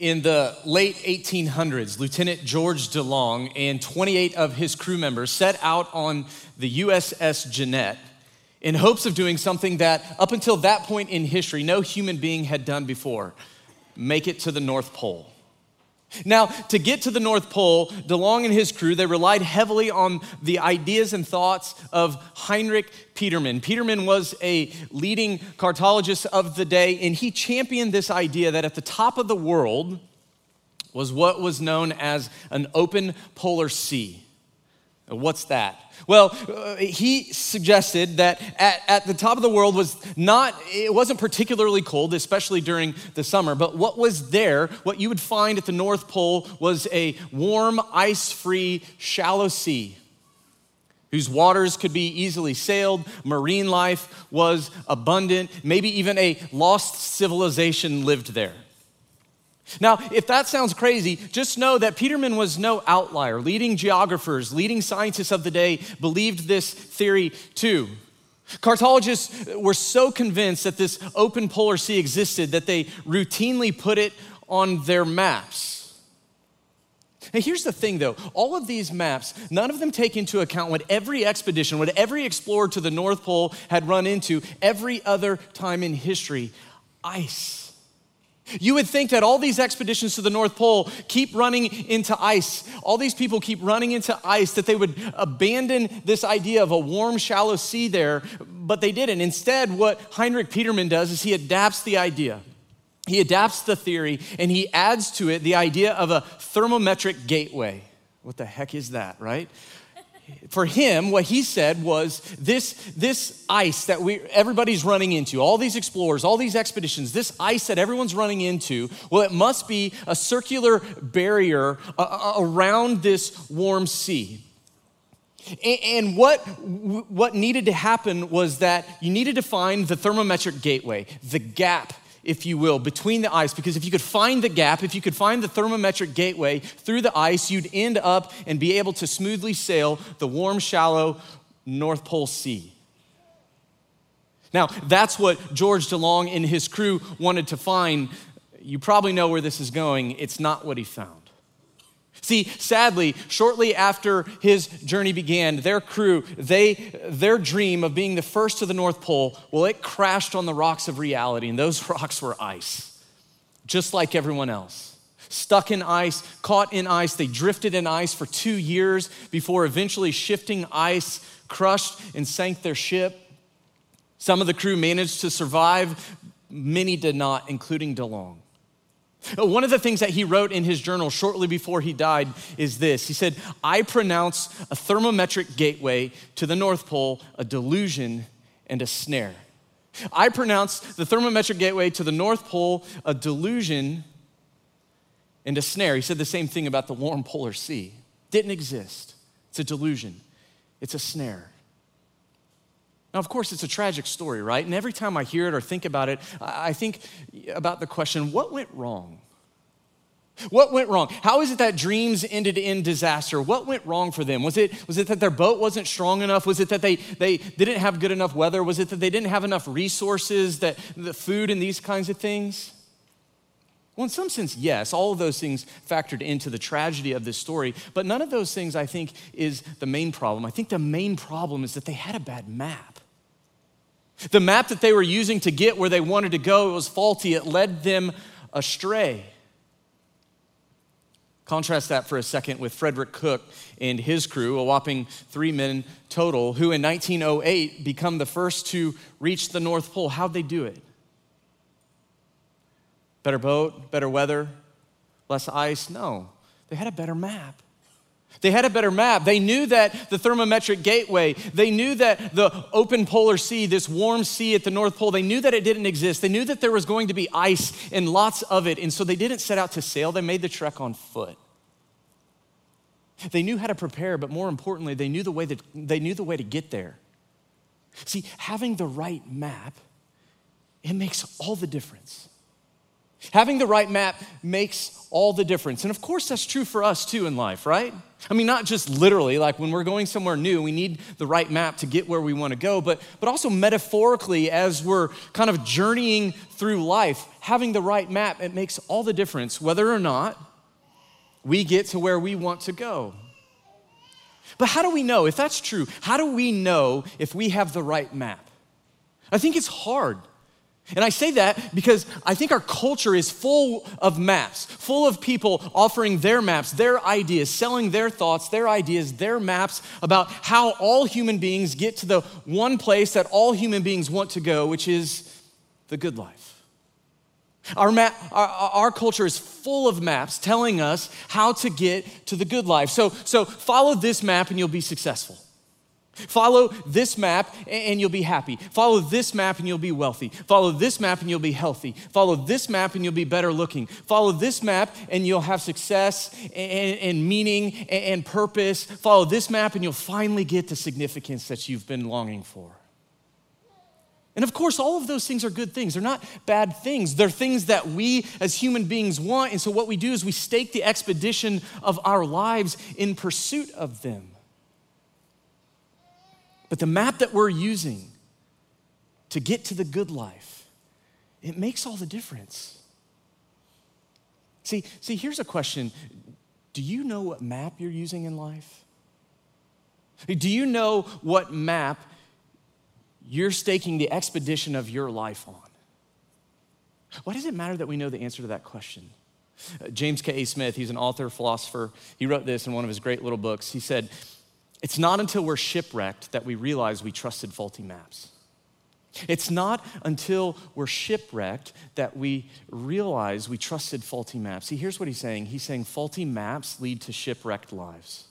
In the late 1800s, Lieutenant George DeLong and 28 of his crew members set out on the USS Jeannette in hopes of doing something that, up until that point in history, no human being had done before make it to the North Pole. Now, to get to the North Pole, DeLong and his crew, they relied heavily on the ideas and thoughts of Heinrich Petermann. Petermann was a leading cartologist of the day, and he championed this idea that at the top of the world was what was known as an open polar sea. What's that? Well, uh, he suggested that at, at the top of the world was not, it wasn't particularly cold, especially during the summer, but what was there, what you would find at the North Pole, was a warm, ice free, shallow sea whose waters could be easily sailed, marine life was abundant, maybe even a lost civilization lived there. Now, if that sounds crazy, just know that Petermann was no outlier. Leading geographers, leading scientists of the day believed this theory too. Cartologists were so convinced that this open polar sea existed that they routinely put it on their maps. Now, here's the thing though all of these maps, none of them take into account what every expedition, what every explorer to the North Pole had run into every other time in history ice. You would think that all these expeditions to the North Pole keep running into ice. All these people keep running into ice, that they would abandon this idea of a warm, shallow sea there, but they didn't. Instead, what Heinrich Petermann does is he adapts the idea. He adapts the theory and he adds to it the idea of a thermometric gateway. What the heck is that, right? For him, what he said was this, this ice that we, everybody's running into, all these explorers, all these expeditions, this ice that everyone's running into, well, it must be a circular barrier uh, uh around this warm sea. And what, what needed to happen was that you needed to find the thermometric gateway, the gap if you will, between the ice, because if you could find the gap, if you could find the thermometric gateway through the ice, you'd end up and be able to smoothly sail the warm, shallow North Pole Sea. Now, that's what George DeLong and his crew wanted to find. You probably know where this is going. It's not what he found. See, sadly, shortly after his journey began, their crew, they, their dream of being the first to the North Pole, well, it crashed on the rocks of reality, and those rocks were ice, just like everyone else. Stuck in ice, caught in ice, they drifted in ice for two years before eventually shifting ice crushed and sank their ship. Some of the crew managed to survive, many did not, including DeLong. Uh, one of the things that he wrote in his journal shortly before he died is this He said, I pronounce a thermometric gateway to the North Pole a delusion and a snare. I pronounce the thermometric gateway to the North Pole a delusion and a snare. He said the same thing about the warm polar sea. Didn't exist. It's a delusion, it's a snare. Now, of course, it's a tragic story, right? And every time I hear it or think about it, I think about the question what went wrong? What went wrong? How is it that dreams ended in disaster? What went wrong for them? Was it, was it that their boat wasn't strong enough? Was it that they, they didn't have good enough weather? Was it that they didn't have enough resources, that the food and these kinds of things? Well, in some sense, yes, all of those things factored into the tragedy of this story, but none of those things I think is the main problem. I think the main problem is that they had a bad map. The map that they were using to get where they wanted to go was faulty, it led them astray. Contrast that for a second with Frederick Cook and his crew, a whopping three men total, who in 1908 become the first to reach the North Pole. How'd they do it? Better boat, better weather, less ice? No, they had a better map. They had a better map. They knew that the thermometric gateway, they knew that the open polar sea, this warm sea at the North Pole, they knew that it didn't exist. They knew that there was going to be ice and lots of it. And so they didn't set out to sail, they made the trek on foot. They knew how to prepare, but more importantly, they knew the way, that, they knew the way to get there. See, having the right map, it makes all the difference. Having the right map makes all the difference. And of course, that's true for us too in life, right? I mean, not just literally, like when we're going somewhere new, we need the right map to get where we want to go, but, but also metaphorically, as we're kind of journeying through life, having the right map, it makes all the difference whether or not we get to where we want to go. But how do we know? If that's true, how do we know if we have the right map? I think it's hard. And I say that because I think our culture is full of maps, full of people offering their maps, their ideas, selling their thoughts, their ideas, their maps about how all human beings get to the one place that all human beings want to go, which is the good life. Our, map, our, our, culture is full of maps telling us how to get to the good life. So, so follow this map and you'll be successful. Follow this map and you'll be happy. Follow this map and you'll be wealthy. Follow this map and you'll be healthy. Follow this map and you'll be better looking. Follow this map and you'll have success and, and meaning and purpose. Follow this map and you'll finally get the significance that you've been longing for. And of course, all of those things are good things. They're not bad things. They're things that we as human beings want. And so, what we do is we stake the expedition of our lives in pursuit of them. But the map that we're using to get to the good life, it makes all the difference. See, see, here's a question. Do you know what map you're using in life? Do you know what map you're staking the expedition of your life on? Why does it matter that we know the answer to that question? Uh, James K.A. Smith, he's an author, philosopher. He wrote this in one of his great little books. He said, it's not until we're shipwrecked that we realize we trusted faulty maps. It's not until we're shipwrecked that we realize we trusted faulty maps. See, here's what he's saying he's saying faulty maps lead to shipwrecked lives.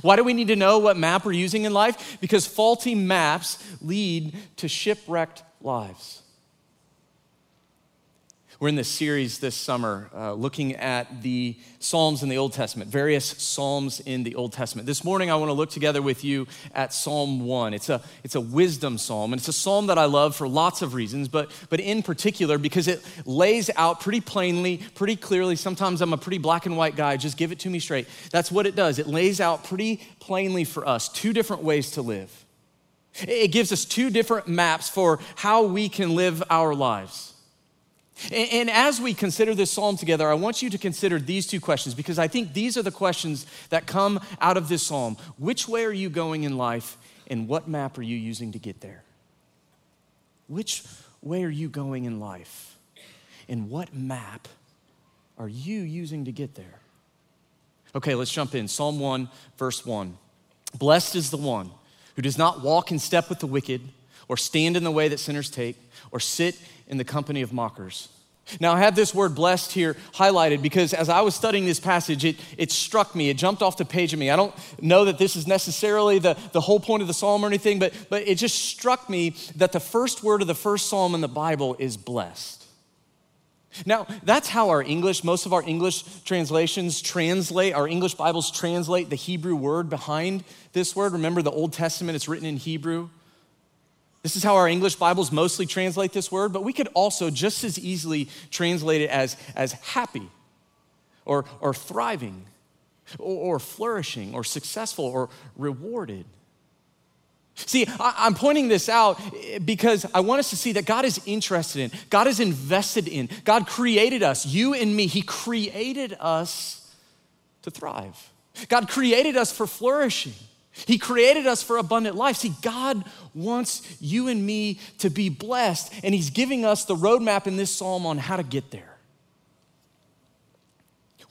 Why do we need to know what map we're using in life? Because faulty maps lead to shipwrecked lives. We're in this series this summer uh, looking at the Psalms in the Old Testament, various Psalms in the Old Testament. This morning, I want to look together with you at Psalm 1. It's a, it's a wisdom psalm, and it's a psalm that I love for lots of reasons, but, but in particular because it lays out pretty plainly, pretty clearly. Sometimes I'm a pretty black and white guy, just give it to me straight. That's what it does. It lays out pretty plainly for us two different ways to live. It gives us two different maps for how we can live our lives. And, as we consider this psalm together, I want you to consider these two questions because I think these are the questions that come out of this psalm. Which way are you going in life, and what map are you using to get there? Which way are you going in life, and what map are you using to get there? Okay, let's jump in. Psalm 1, verse 1. Blessed is the one who does not walk in step with the wicked, or stand in the way that sinners take, or sit in the company of mockers. Now, I have this word blessed here highlighted because as I was studying this passage, it, it struck me. It jumped off the page of me. I don't know that this is necessarily the, the whole point of the psalm or anything, but, but it just struck me that the first word of the first psalm in the Bible is blessed. Now, that's how our English, most of our English translations translate, our English Bibles translate the Hebrew word behind this word. Remember, the Old Testament, it's written in Hebrew. This is how our English Bibles mostly translate this word, but we could also just as easily translate it as, as happy or, or thriving or, or flourishing or successful or rewarded. See, I, am pointing this out because I want us to see that God is interested in, God is invested in, God created us, you and me. He created us to thrive. God created us for flourishing. He created us for abundant life. See, God wants you and me to be blessed, and He's giving us the roadmap in this psalm on how to get there.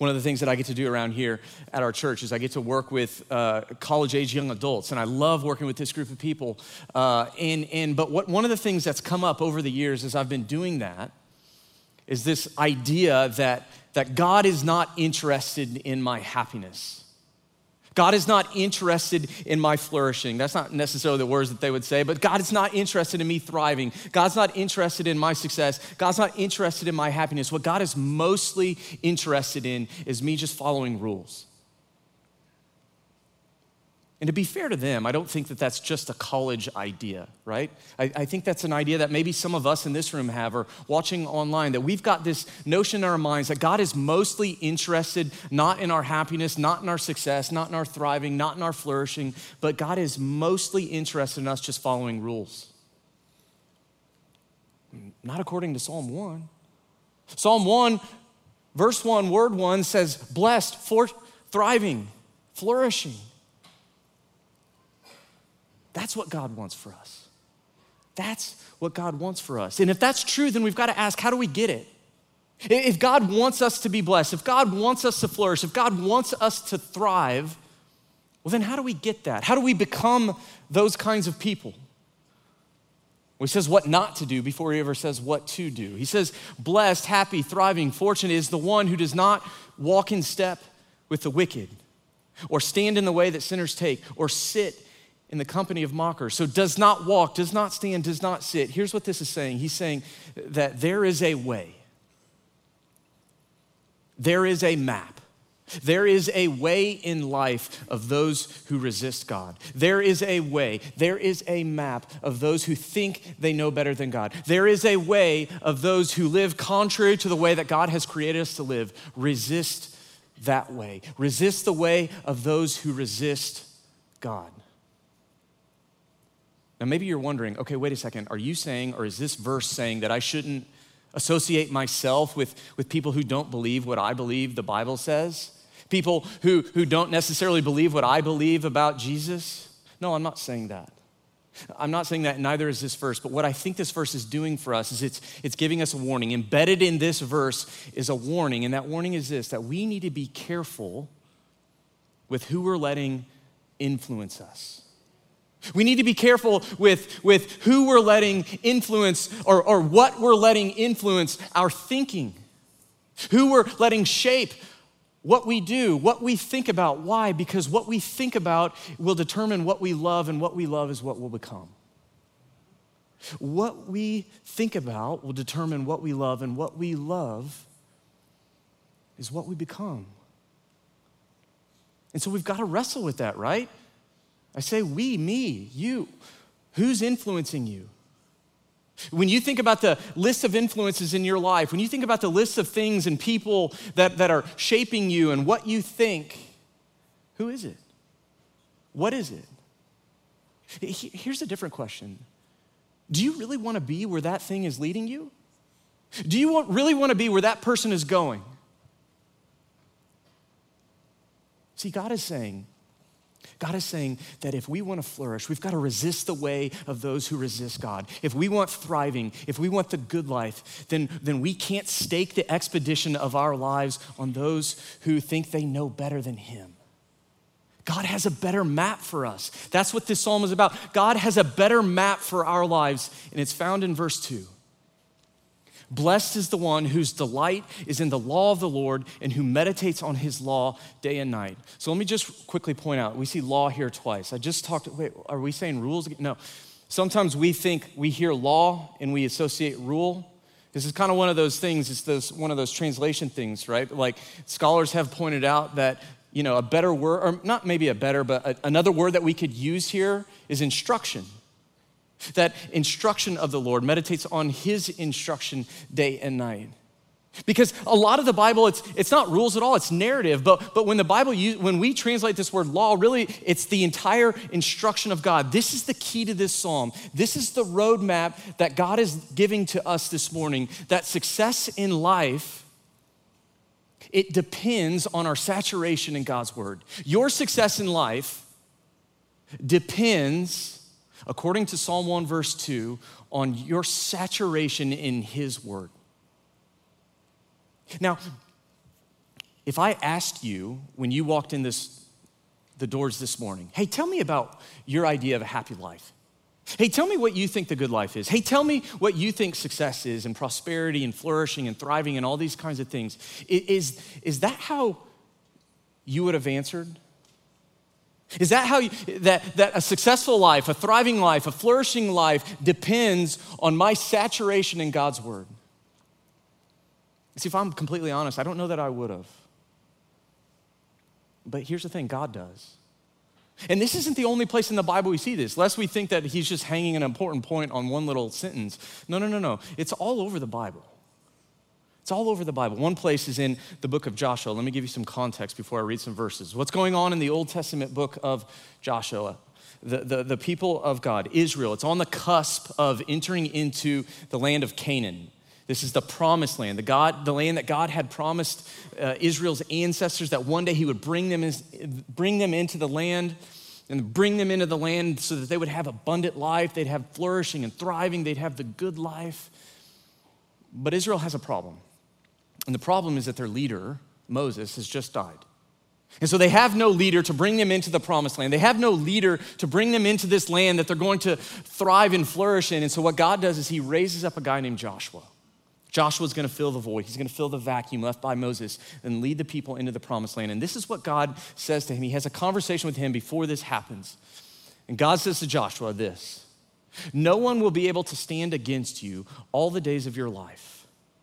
One of the things that I get to do around here at our church is I get to work with uh, college age young adults, and I love working with this group of people. Uh, and, and, but what, one of the things that's come up over the years as I've been doing that is this idea that, that God is not interested in my happiness. God is not interested in my flourishing. That's not necessarily the words that they would say, but God is not interested in me thriving. God's not interested in my success. God's not interested in my happiness. What God is mostly interested in is me just following rules. And to be fair to them, I don't think that that's just a college idea, right? I, I, think that's an idea that maybe some of us in this room have or watching online, that we've got this notion in our minds that God is mostly interested not in our happiness, not in our success, not in our thriving, not in our flourishing, but God is mostly interested in us just following rules. Not according to Psalm 1. Psalm 1, verse 1, word 1 says, blessed, for, thriving, flourishing. That's what God wants for us. That's what God wants for us. And if that's true, then we've got to ask how do we get it? If God wants us to be blessed, if God wants us to flourish, if God wants us to thrive, well, then how do we get that? How do we become those kinds of people? Well, he says what not to do before he ever says what to do. He says, blessed, happy, thriving, fortunate is the one who does not walk in step with the wicked, or stand in the way that sinners take, or sit in the company of mockers. So does not walk, does not stand, does not sit. Here's what this is saying He's saying that there is a way, there is a map. There is a way in life of those who resist God. There is a way, there is a map of those who think they know better than God. There is a way of those who live contrary to the way that God has created us to live. Resist that way. Resist the way of those who resist God. Now, maybe you're wondering okay, wait a second. Are you saying, or is this verse saying that I shouldn't associate myself with, with people who don't believe what I believe the Bible says? People who, who don't necessarily believe what I believe about Jesus? No, I'm not saying that. I'm not saying that, neither is this verse, but what I think this verse is doing for us is it's, it's giving us a warning. Embedded in this verse is a warning, and that warning is this that we need to be careful with who we're letting influence us. We need to be careful with, with who we're letting influence or, or what we're letting influence our thinking, who we're letting shape what we do, what we think about. Why? Because what we think about will determine what we love, and what we love is what we'll become. What we think about will determine what we love, and what we love is what we become. And so we've got to wrestle with that, right? I say we, me, you. Who's influencing you? When you think about the list of influences in your life, when you think about the list of things and people that, that are shaping you and what you think, who is it? What is it? Here's a different question Do you really want to be where that thing is leading you? Do you want, really want to be where that person is going? See, God is saying, God is saying that if we want to flourish, we've got to resist the way of those who resist God. If we want thriving, if we want the good life, then, then we can't stake the expedition of our lives on those who think they know better than Him. God has a better map for us. That's what this psalm is about. God has a better map for our lives, and it's found in verse 2. Blessed is the one whose delight is in the law of the Lord and who meditates on his law day and night. So let me just quickly point out we see law here twice. I just talked, wait, are we saying rules? No. Sometimes we think we hear law and we associate rule. This is kind of one of those things, it's one of those translation things, right? Like scholars have pointed out that, you know, a better word, or not maybe a better, but a, another word that we could use here is instruction. That instruction of the Lord meditates on his instruction day and night. Because a lot of the Bible, it's, it's not rules at all, it's narrative. But, but when the Bible, when we translate this word law, really, it's the entire instruction of God. This is the key to this psalm. This is the roadmap that God is giving to us this morning that success in life, it depends on our saturation in God's word. Your success in life depends according to Psalm 1, verse 2, on your saturation in His Word. Now, if I asked you when you walked in this, the doors this morning, hey, tell me about your idea of a happy life. Hey, tell me what you think the good life is. Hey, tell me what you think success is and prosperity and flourishing and thriving and all these kinds of things. Is, is that how you would have answered? Is that how you, that, that a successful life, a thriving life, a flourishing life depends on my saturation in God's word? See, if I'm completely honest, I don't know that I would have. But here's the thing God does. And this isn't the only place in the Bible we see this, lest we think that he's just hanging an important point on one little sentence. No, no, no, no. It's all over the Bible. It's all over the Bible. One place is in the book of Joshua. Let me give you some context before I read some verses. What's going on in the Old Testament book of Joshua? The, the, the people of God, Israel, it's on the cusp of entering into the land of Canaan. This is the promised land, the, God, the land that God had promised uh, Israel's ancestors that one day he would bring them, in, bring them into the land and bring them into the land so that they would have abundant life, they'd have flourishing and thriving, they'd have the good life. But Israel has a problem. And the problem is that their leader, Moses, has just died. And so they have no leader to bring them into the promised land. They have no leader to bring them into this land that they're going to thrive and flourish in. And so what God does is he raises up a guy named Joshua. Joshua's going to fill the void. He's going to fill the vacuum left by Moses and lead the people into the promised land. And this is what God says to him. He has a conversation with him before this happens. And God says to Joshua this No one will be able to stand against you all the days of your life.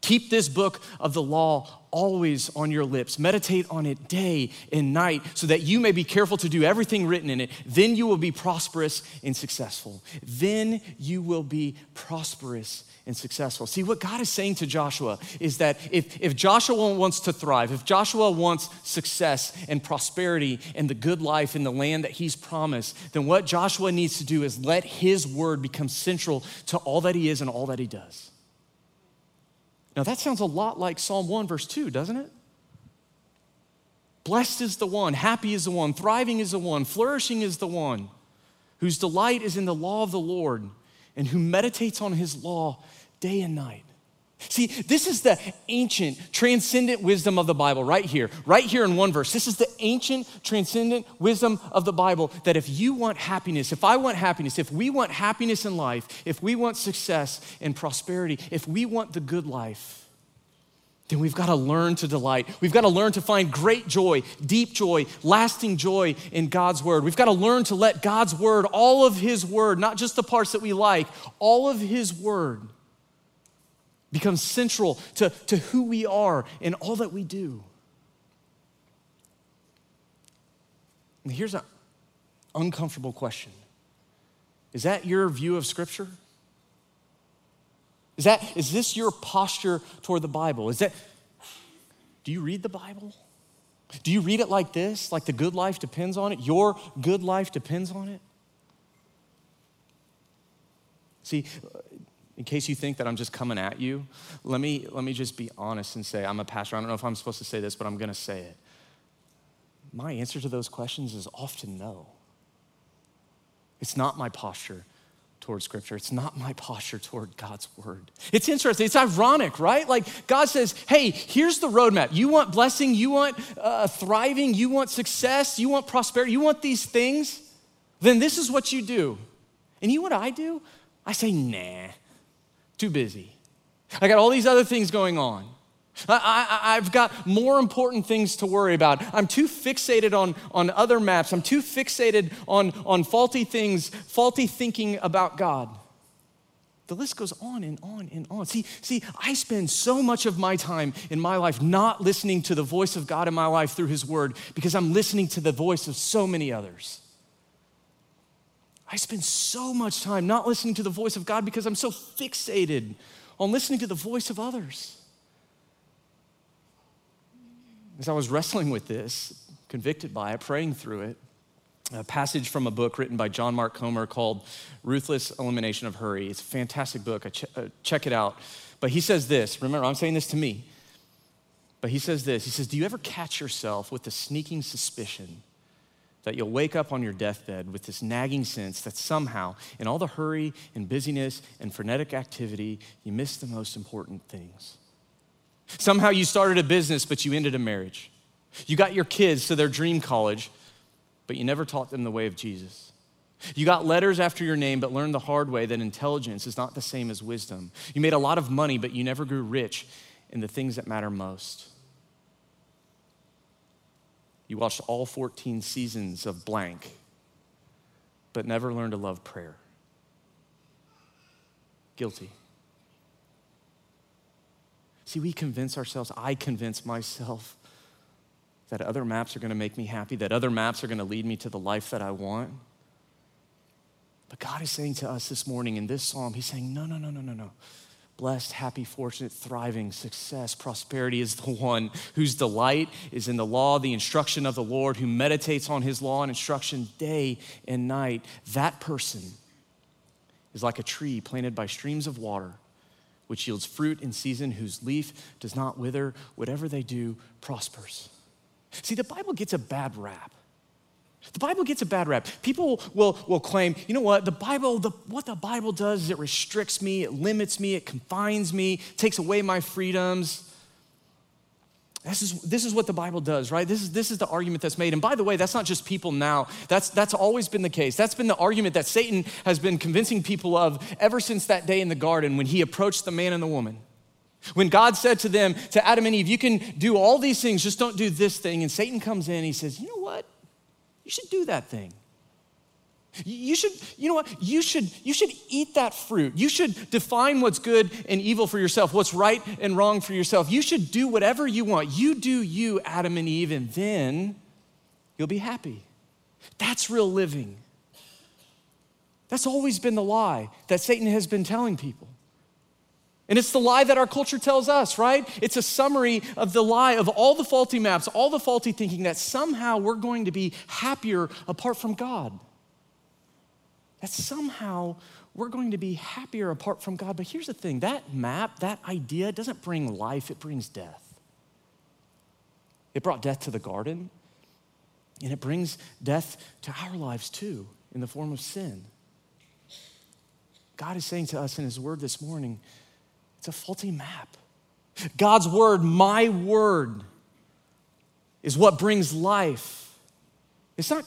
Keep this book of the law always on your lips. Meditate on it day and night so that you may be careful to do everything written in it. Then you will be prosperous and successful. Then you will be prosperous and successful. See, what God is saying to Joshua is that if, if Joshua wants to thrive, if Joshua wants success and prosperity and the good life in the land that he's promised, then what Joshua needs to do is let his word become central to all that he is and all that he does. Now, that sounds a lot like Psalm 1, verse 2, doesn't it? Blessed is the one, happy is the one, thriving is the one, flourishing is the one whose delight is in the law of the Lord and who meditates on his law day and night. See, this is the ancient, transcendent wisdom of the Bible right here, right here in one verse. This is the ancient, transcendent wisdom of the Bible that if you want happiness, if I want happiness, if we want happiness in life, if we want success and prosperity, if we want the good life, then we've got to learn to delight. We've got to learn to find great joy, deep joy, lasting joy in God's word. We've got to learn to let God's word, all of His word, not just the parts that we like, all of His word become central to, to who we are and all that we do. And here's an uncomfortable question Is that your view of Scripture? Is, that, is this your posture toward the Bible? Is that, do you read the Bible? Do you read it like this? Like the good life depends on it? Your good life depends on it? See, in case you think that I'm just coming at you, let me, let me just be honest and say, I'm a pastor. I don't know if I'm supposed to say this, but I'm going to say it. My answer to those questions is often no. It's not my posture toward Scripture. It's not my posture toward God's Word. It's interesting. It's ironic, right? Like God says, hey, here's the roadmap. You want blessing, you want uh, thriving, you want success, you want prosperity, you want these things, then this is what you do. And you know what I do? I say, nah. Too busy. I got all these other things going on. I, have got more important things to worry about. I'm too fixated on, on other maps. I'm too fixated on, on faulty things, faulty thinking about God. The list goes on and on and on. See, see, I spend so much of my time in my life not listening to the voice of God in my life through His Word because I'm listening to the voice of so many others. I spend so much time not listening to the voice of God because I'm so fixated on listening to the voice of others. As I was wrestling with this, convicted by it, praying through it, a passage from a book written by John Mark Comer called Ruthless Elimination of Hurry. It's a fantastic book. Ch- uh, check it out. But he says this remember, I'm saying this to me. But he says this He says, Do you ever catch yourself with a sneaking suspicion that you'll wake up on your deathbed with this nagging sense that somehow, in all the hurry and busyness and frenetic activity, you missed the most important things. Somehow you started a business, but you ended a marriage. You got your kids to their dream college, but you never taught them the way of Jesus. You got letters after your name, but learned the hard way that intelligence is not the same as wisdom. You made a lot of money, but you never grew rich in the things that matter most. You watched all 14 seasons of blank, but never learned to love prayer. Guilty. See, we convince ourselves, I convince myself that other maps are going to make me happy, that other maps are going to lead me to the life that I want. But God is saying to us this morning in this psalm, He's saying, no, no, no, no, no, no. Blessed, happy, fortunate, thriving, success, prosperity is the one whose delight is in the law, the instruction of the Lord, who meditates on his law and instruction day and night. That person is like a tree planted by streams of water, which yields fruit in season, whose leaf does not wither. Whatever they do prospers. See, the Bible gets a bad rap. The Bible gets a bad rap. People will, will claim, you know what, the Bible, the, what the Bible does is it restricts me, it limits me, it confines me, takes away my freedoms. This is, this is what the Bible does, right? This is, this is the argument that's made. And by the way, that's not just people now. That's, that's always been the case. That's been the argument that Satan has been convincing people of ever since that day in the garden when he approached the man and the woman. When God said to them, to Adam and Eve, you can do all these things, just don't do this thing. And Satan comes in he says, you know what? You should do that thing. You should, you know what? You should, you should eat that fruit. You should define what's good and evil for yourself, what's right and wrong for yourself. You should do whatever you want. You do you, Adam and Eve, and then you'll be happy. That's real living. That's always been the lie that Satan has been telling people. And it's the lie that our culture tells us, right? It's a summary of the lie of all the faulty maps, all the faulty thinking that somehow we're going to be happier apart from God. That somehow we're going to be happier apart from God. But here's the thing that map, that idea, doesn't bring life, it brings death. It brought death to the garden, and it brings death to our lives too in the form of sin. God is saying to us in His Word this morning, it's a faulty map. God's word, my word, is what brings life. It's not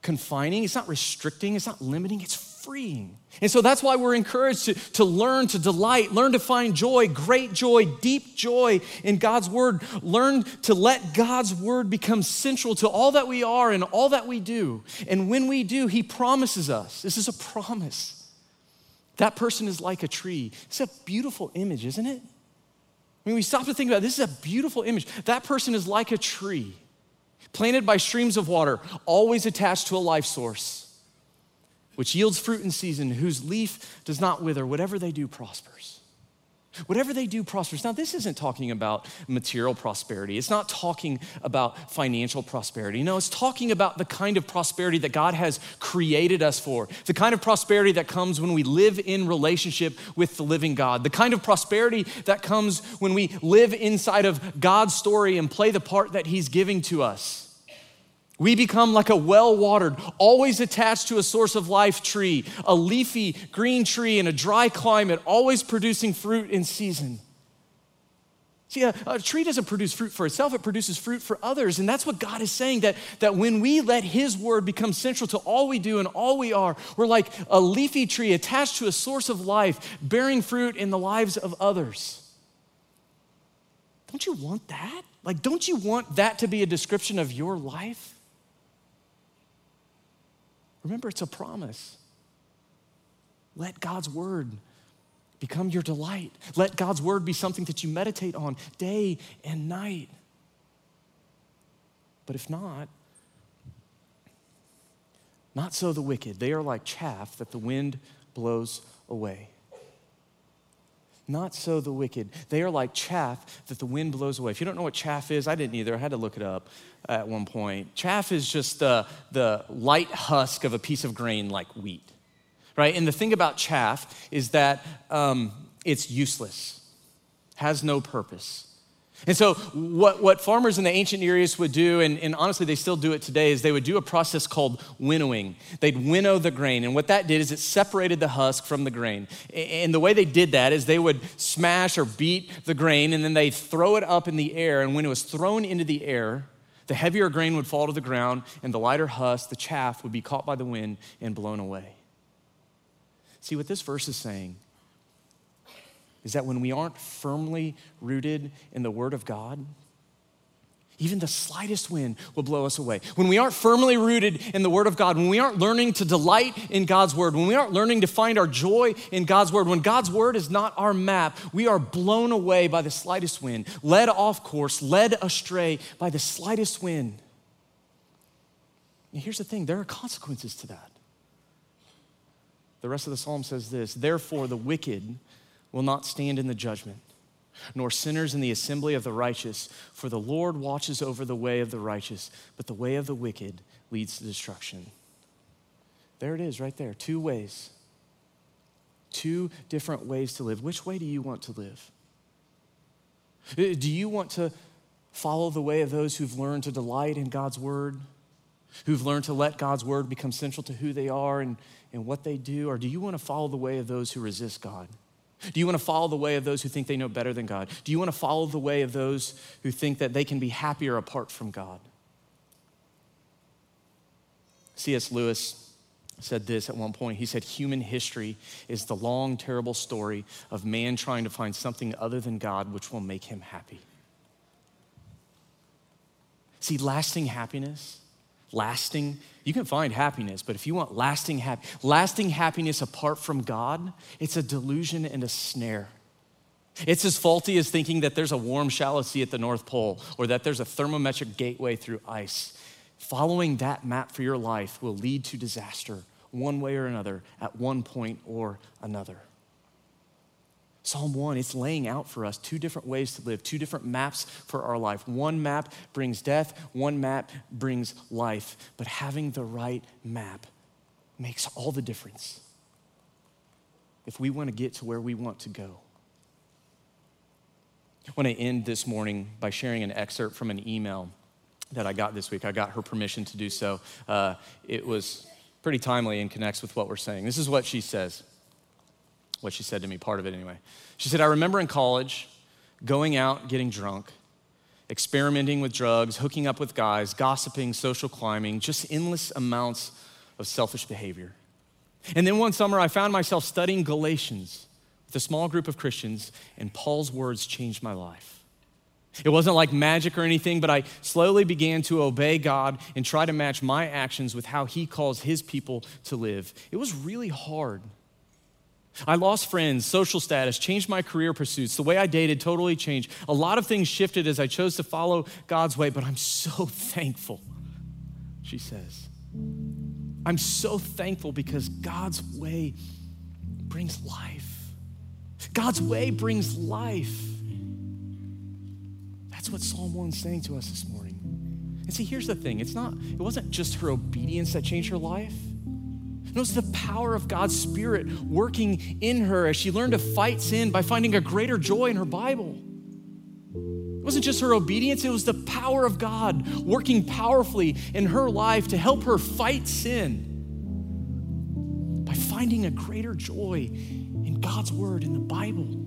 confining, it's not restricting, it's not limiting, it's freeing. And so that's why we're encouraged to, to learn to delight, learn to find joy, great joy, deep joy in God's word. Learn to let God's word become central to all that we are and all that we do. And when we do, He promises us this is a promise that person is like a tree. It's a beautiful image, isn't it? I mean, we stop to think about it, this is a beautiful image. That person is like a tree, planted by streams of water, always attached to a life source, which yields fruit in season, whose leaf does not wither. Whatever they do prospers. Whatever they do prospers. Now, this isn't talking about material prosperity. It's not talking about financial prosperity. No, it's talking about the kind of prosperity that God has created us for. The kind of prosperity that comes when we live in relationship with the living God. The kind of prosperity that comes when we live inside of God's story and play the part that He's giving to us. We become like a well watered, always attached to a source of life tree, a leafy green tree in a dry climate, always producing fruit in season. See, a, a, tree doesn't produce fruit for itself, it produces fruit for others. And that's what God is saying that, that when we let His word become central to all we do and all we are, we're like a leafy tree attached to a source of life, bearing fruit in the lives of others. Don't you want that? Like, don't you want that to be a description of your life? Remember, it's a promise. Let God's word become your delight. Let God's word be something that you meditate on day and night. But if not, not so the wicked. They are like chaff that the wind blows away. Not so the wicked. They are like chaff that the wind blows away. If you don't know what chaff is, I didn't either. I had to look it up at one point. Chaff is just the, the light husk of a piece of grain like wheat, right? And the thing about chaff is that um, it's useless, has no purpose. And so, what, what farmers in the ancient Near East would do, and, and, honestly, they still do it today, is they would do a process called winnowing. They'd winnow the grain. And what that did is it separated the husk from the grain. And the way they did that is they would smash or beat the grain, and then they'd throw it up in the air. And when it was thrown into the air, The heavier grain would fall to the ground, and the lighter husk, the chaff, would be caught by the wind and blown away. See, what this verse is saying is that when we aren't firmly rooted in the Word of God, even the slightest wind will blow us away. When we aren't firmly rooted in the Word of God, when we aren't learning to delight in God's Word, when we aren't learning to find our joy in God's Word, when God's Word is not our map, we are blown away by the slightest wind, led off course, led astray by the slightest wind. And here's the thing there are consequences to that. The rest of the psalm says this Therefore, the wicked will not stand in the judgment nor sinners in the assembly of the righteous, for the Lord watches over the way of the righteous, but the way of the wicked leads to destruction. There it is, right there. Two ways. Two different ways to live. Which way do you want to live? Uh, do you want to follow the way of those who've learned to delight in God's word, who've learned to let God's word become central to who they are and, and what they do? Or do you want to follow the way of those who resist God? Do you want to follow the way of those who think they know better than God? Do you want to follow the way of those who think that they can be happier apart from God? C.S. Lewis said this at one point. He said, Human history is the long, terrible story of man trying to find something other than God which will make him happy. See, lasting happiness lasting you can find happiness but if you want lasting hap- lasting happiness apart from god it's a delusion and a snare. It's as faulty as thinking that there's a warm shallow sea at the north pole or that there's a thermometric gateway through ice. Following that map for your life will lead to disaster one way or another at one point or another Psalm 1, it's laying out for us two different ways to live, two different maps for our life. One map brings death, one map brings life. But having the right map makes all the difference if we want to get to where we want to go. I want to end this morning by sharing an excerpt from an email that I got this week. I got her permission to do so. Uh, it was pretty timely and connects with what we're saying. This is what she says what she said to me, part of it anyway. She said, I remember in college going out, getting drunk, experimenting with drugs, hooking up with guys, gossiping, social climbing, just endless amounts of selfish behavior. And then one summer, I found myself studying Galatians with a small group of Christians, and Paul's words changed my life. It wasn't like magic or anything, but I slowly began to obey God and try to match my actions with how He calls His people to live. It was really hard. I lost friends, social status, changed my career pursuits. The way I dated totally changed. A lot of things shifted as I chose to follow God's way, but I'm so thankful, she says. I'm so thankful because God's way brings life. God's way brings life. That's what Psalm 1's saying to us this morning. And see, here's the thing it's not, it wasn't just her obedience that changed her life. It was the power of God's Spirit working in her as she learned to fight sin by finding a greater joy in her Bible. It wasn't just her obedience, it was the power of God working powerfully in her life to help her fight sin by finding a greater joy in God's Word, in the Bible.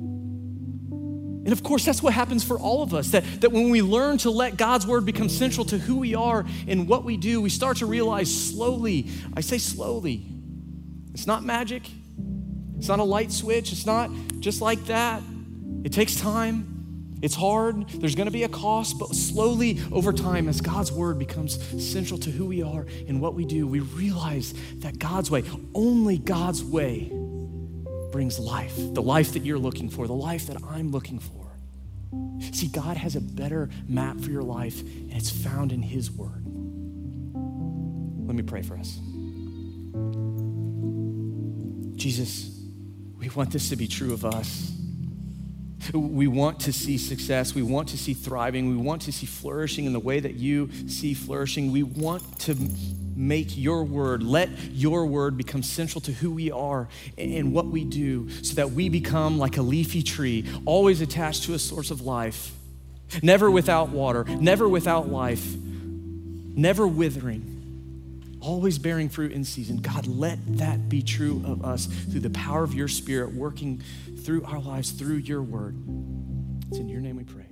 And of course, that's what happens for all of us that, that when we learn to let God's Word become central to who we are and what we do, we start to realize slowly, I say slowly, it's not magic, it's not a light switch, it's not just like that. It takes time. It's hard. There's going to be a cost, but slowly over time, as God's word becomes central to who we are and what we do, we realize that God's way, only God's way, brings life. The life that you're looking for, the life that I'm looking for. See, God has a better map for your life, and it's found in His word. Let me pray for us. Jesus, we want this to be true of us. We want to see success. We want to see thriving. We want to see flourishing in the way that you see flourishing. We want to make your word, let your word become central to who we are and what we do so that we become like a leafy tree, always attached to a source of life, never without water, never without life, never withering always bearing fruit in season. God, let that be true of us through the power of your Spirit working through our lives, through your word. It's in your name we pray.